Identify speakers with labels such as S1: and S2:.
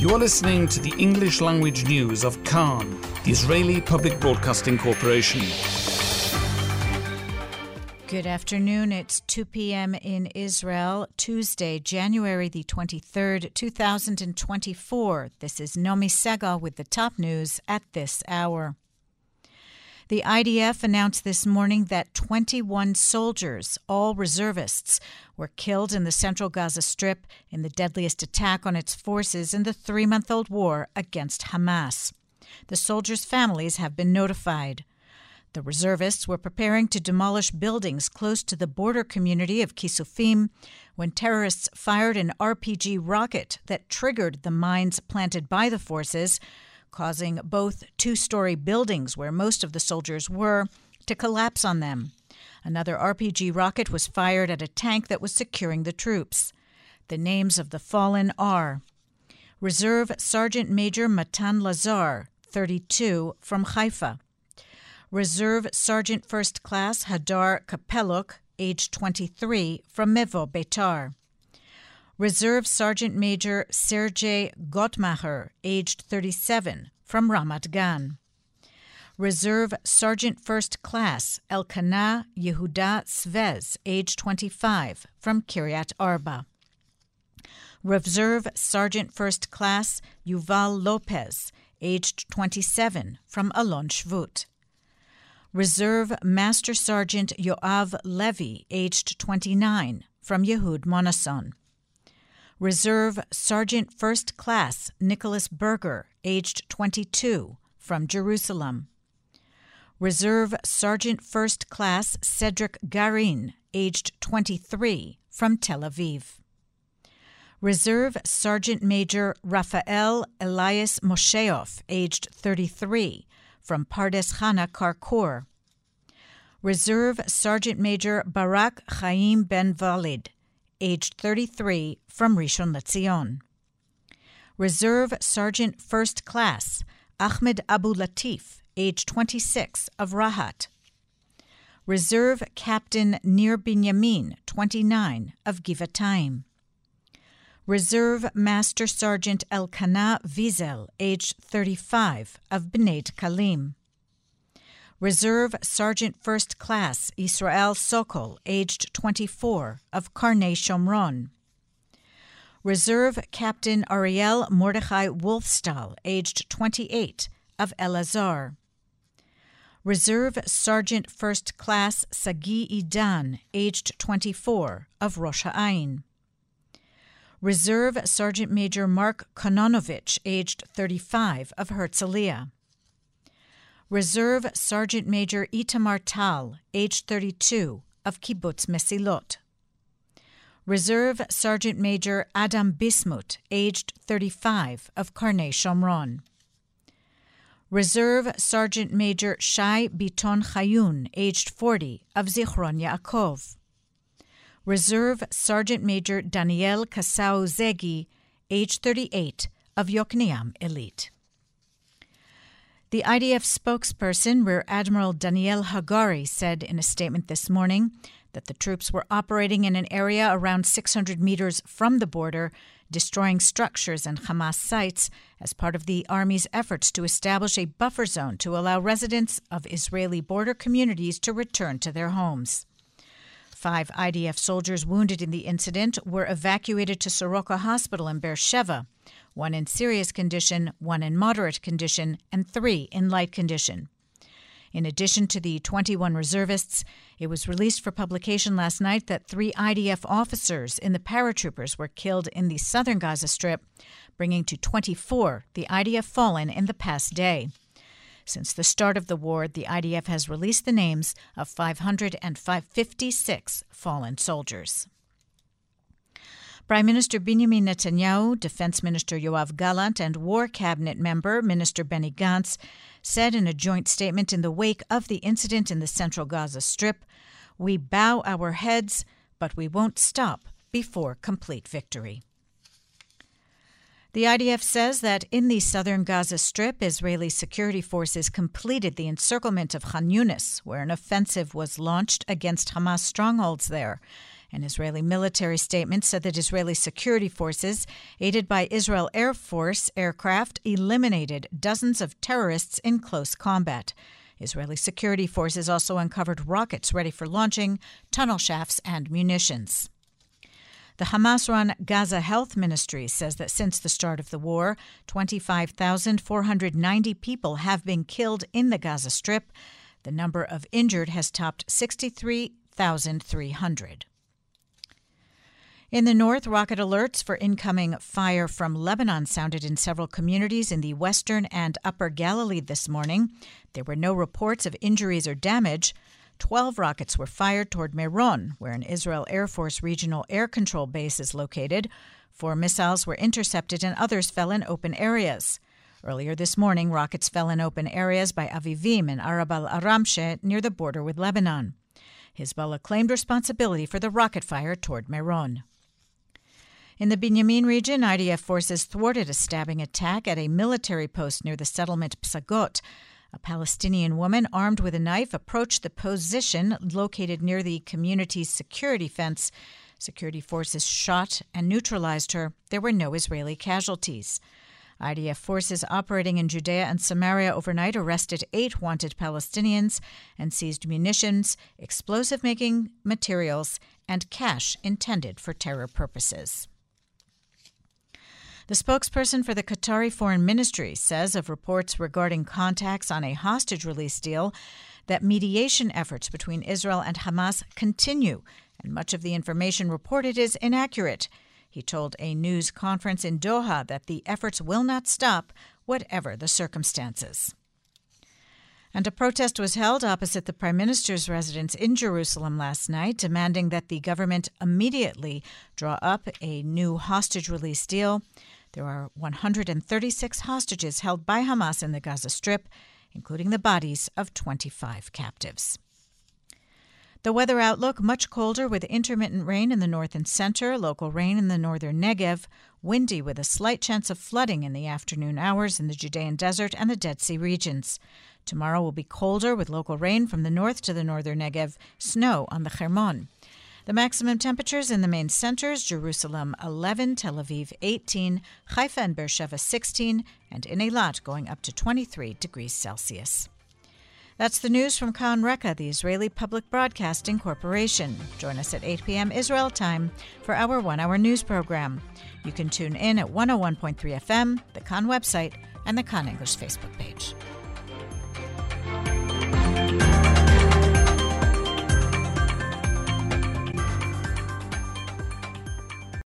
S1: You are listening to the English language news of Kan, the Israeli Public Broadcasting Corporation.
S2: Good afternoon. It's 2 p.m. in Israel, Tuesday, January the 23rd, 2024. This is Nomi Segal with the top news at this hour. The IDF announced this morning that 21 soldiers, all reservists, were killed in the central Gaza Strip in the deadliest attack on its forces in the three month old war against Hamas. The soldiers' families have been notified. The reservists were preparing to demolish buildings close to the border community of Kisufim when terrorists fired an RPG rocket that triggered the mines planted by the forces, causing both two story buildings where most of the soldiers were to collapse on them. Another RPG rocket was fired at a tank that was securing the troops. The names of the fallen are Reserve Sergeant Major Matan Lazar, 32, from Haifa. Reserve Sergeant First Class Hadar Kapeluk, age 23, from Mevo, Beitar. Reserve Sergeant Major Sergei Gontmakher, aged 37, from Ramat Gan. Reserve Sergeant First Class Elkanah Yehuda Sfez, age 25, from Kiryat Arba. Reserve Sergeant First Class Yuval Lopez, aged 27, from Alon Shvut. Reserve Master Sergeant Yoav Levy, aged 29, from Yehud Monosson. Reserve Sergeant First Class Nicholas Berger, aged 22, from Jerusalem. Reserve Sergeant First Class Cedric Garin, aged 23, from Tel Aviv. Reserve Sergeant Major Rafael Elias Mosheoff, aged 33, from Pardes Chana Karkur. Reserve Sergeant Major Barak Chaim Ben Valid, aged 33, from Rishon LeZion. Reserve Sergeant First Class Ahmed Abu Latif, age 26, of Rahat. Reserve Captain Nir Binyamin, 29, of Givatayim. Reserve Master Sergeant Elkanah Wiesel, age 35, of Bnei Kalim. Reserve Sergeant First Class Israel Sokol, aged 24, of Karnei Shomron. Reserve Captain Ariel Mordechai Wolfstahl, aged 28, of Elazar. Reserve Sergeant First Class Sagi Idan, aged 24, of Rosh Ha'ayin. Reserve Sergeant Major Mark Kononovich, aged 35, of Herzliya. Reserve Sergeant Major Itamar Tal, age 32, of Kibbutz Mesilot. Reserve Sergeant Major Adam Bismuth, aged 35, of Karnei Shomron. Reserve Sergeant Major Shai Biton Chayun, aged 40, of Zichron Yaakov. Reserve Sergeant Major Daniel Kasau Zegi, aged 38, of Yokneam Illit. The IDF spokesperson, Rear Admiral Daniel Hagari, said in a statement this morning that the troops were operating in an area around 600 meters from the border, destroying structures and Hamas sites as part of the Army's efforts to establish a buffer zone to allow residents of Israeli border communities to return to their homes. Five IDF soldiers wounded in the incident were evacuated to Soroka Hospital in Beersheba one in serious condition, one in moderate condition, and three in light condition. In addition to the 21 reservists, it was released for publication last night that three IDF officers in the paratroopers were killed in the southern Gaza Strip, bringing to 24 the IDF fallen in the past day. Since the start of the war, the IDF has released the names of 556 fallen soldiers. Prime Minister Benjamin Netanyahu, Defense Minister Yoav Gallant, and War Cabinet member Minister Benny Gantz said in a joint statement in the wake of the incident in the central Gaza Strip We bow our heads, but we won't stop before complete victory. The IDF says that in the southern Gaza Strip, Israeli security forces completed the encirclement of Khan Yunis, where an offensive was launched against Hamas strongholds there An Israeli military statement said that Israeli security forces, aided by Israel Air Force aircraft, eliminated dozens of terrorists in close combat. Israeli security forces also uncovered rockets ready for launching, tunnel shafts, and munitions. The Hamas run Gaza Health Ministry says that since the start of the war, 25,490 people have been killed in the Gaza Strip. The number of injured has topped 63,300. In the north, rocket alerts for incoming fire from Lebanon sounded in several communities in the western and upper Galilee this morning. There were no reports of injuries or damage. Twelve rockets were fired toward Meron, where an Israel Air Force regional air control base is located. Four missiles were intercepted and others fell in open areas. Earlier this morning, rockets fell in open areas by Avivim and Arab al Aramshe near the border with Lebanon. Hezbollah claimed responsibility for the rocket fire toward Meron. In the Binyamin region, IDF forces thwarted a stabbing attack at a military post near the settlement Psagot. A Palestinian woman armed with a knife approached the position located near the community's security fence. Security forces shot and neutralized her. There were no Israeli casualties. IDF forces operating in Judea and Samaria overnight arrested eight wanted Palestinians and seized munitions, explosive making materials, and cash intended for terror purposes. The spokesperson for the Qatari Foreign Ministry says of reports regarding contacts on a hostage release deal that mediation efforts between Israel and Hamas continue, and much of the information reported is inaccurate. He told a news conference in Doha that the efforts will not stop, whatever the circumstances. And a protest was held opposite the Prime Minister's residence in Jerusalem last night, demanding that the government immediately draw up a new hostage release deal. There are 136 hostages held by Hamas in the Gaza Strip, including the bodies of 25 captives. The weather outlook much colder with intermittent rain in the north and center, local rain in the northern Negev, windy with a slight chance of flooding in the afternoon hours in the Judean desert and the Dead Sea regions. Tomorrow will be colder with local rain from the north to the northern Negev, snow on the Hermon. The maximum temperatures in the main centers Jerusalem 11, Tel Aviv 18, Haifa and Beersheba 16, and in Eilat going up to 23 degrees Celsius. That's the news from Kan Reka, the Israeli Public Broadcasting Corporation. Join us at 8 p.m. Israel time for our one hour news program. You can tune in at 101.3 FM, the Kan website, and the Kan English Facebook page.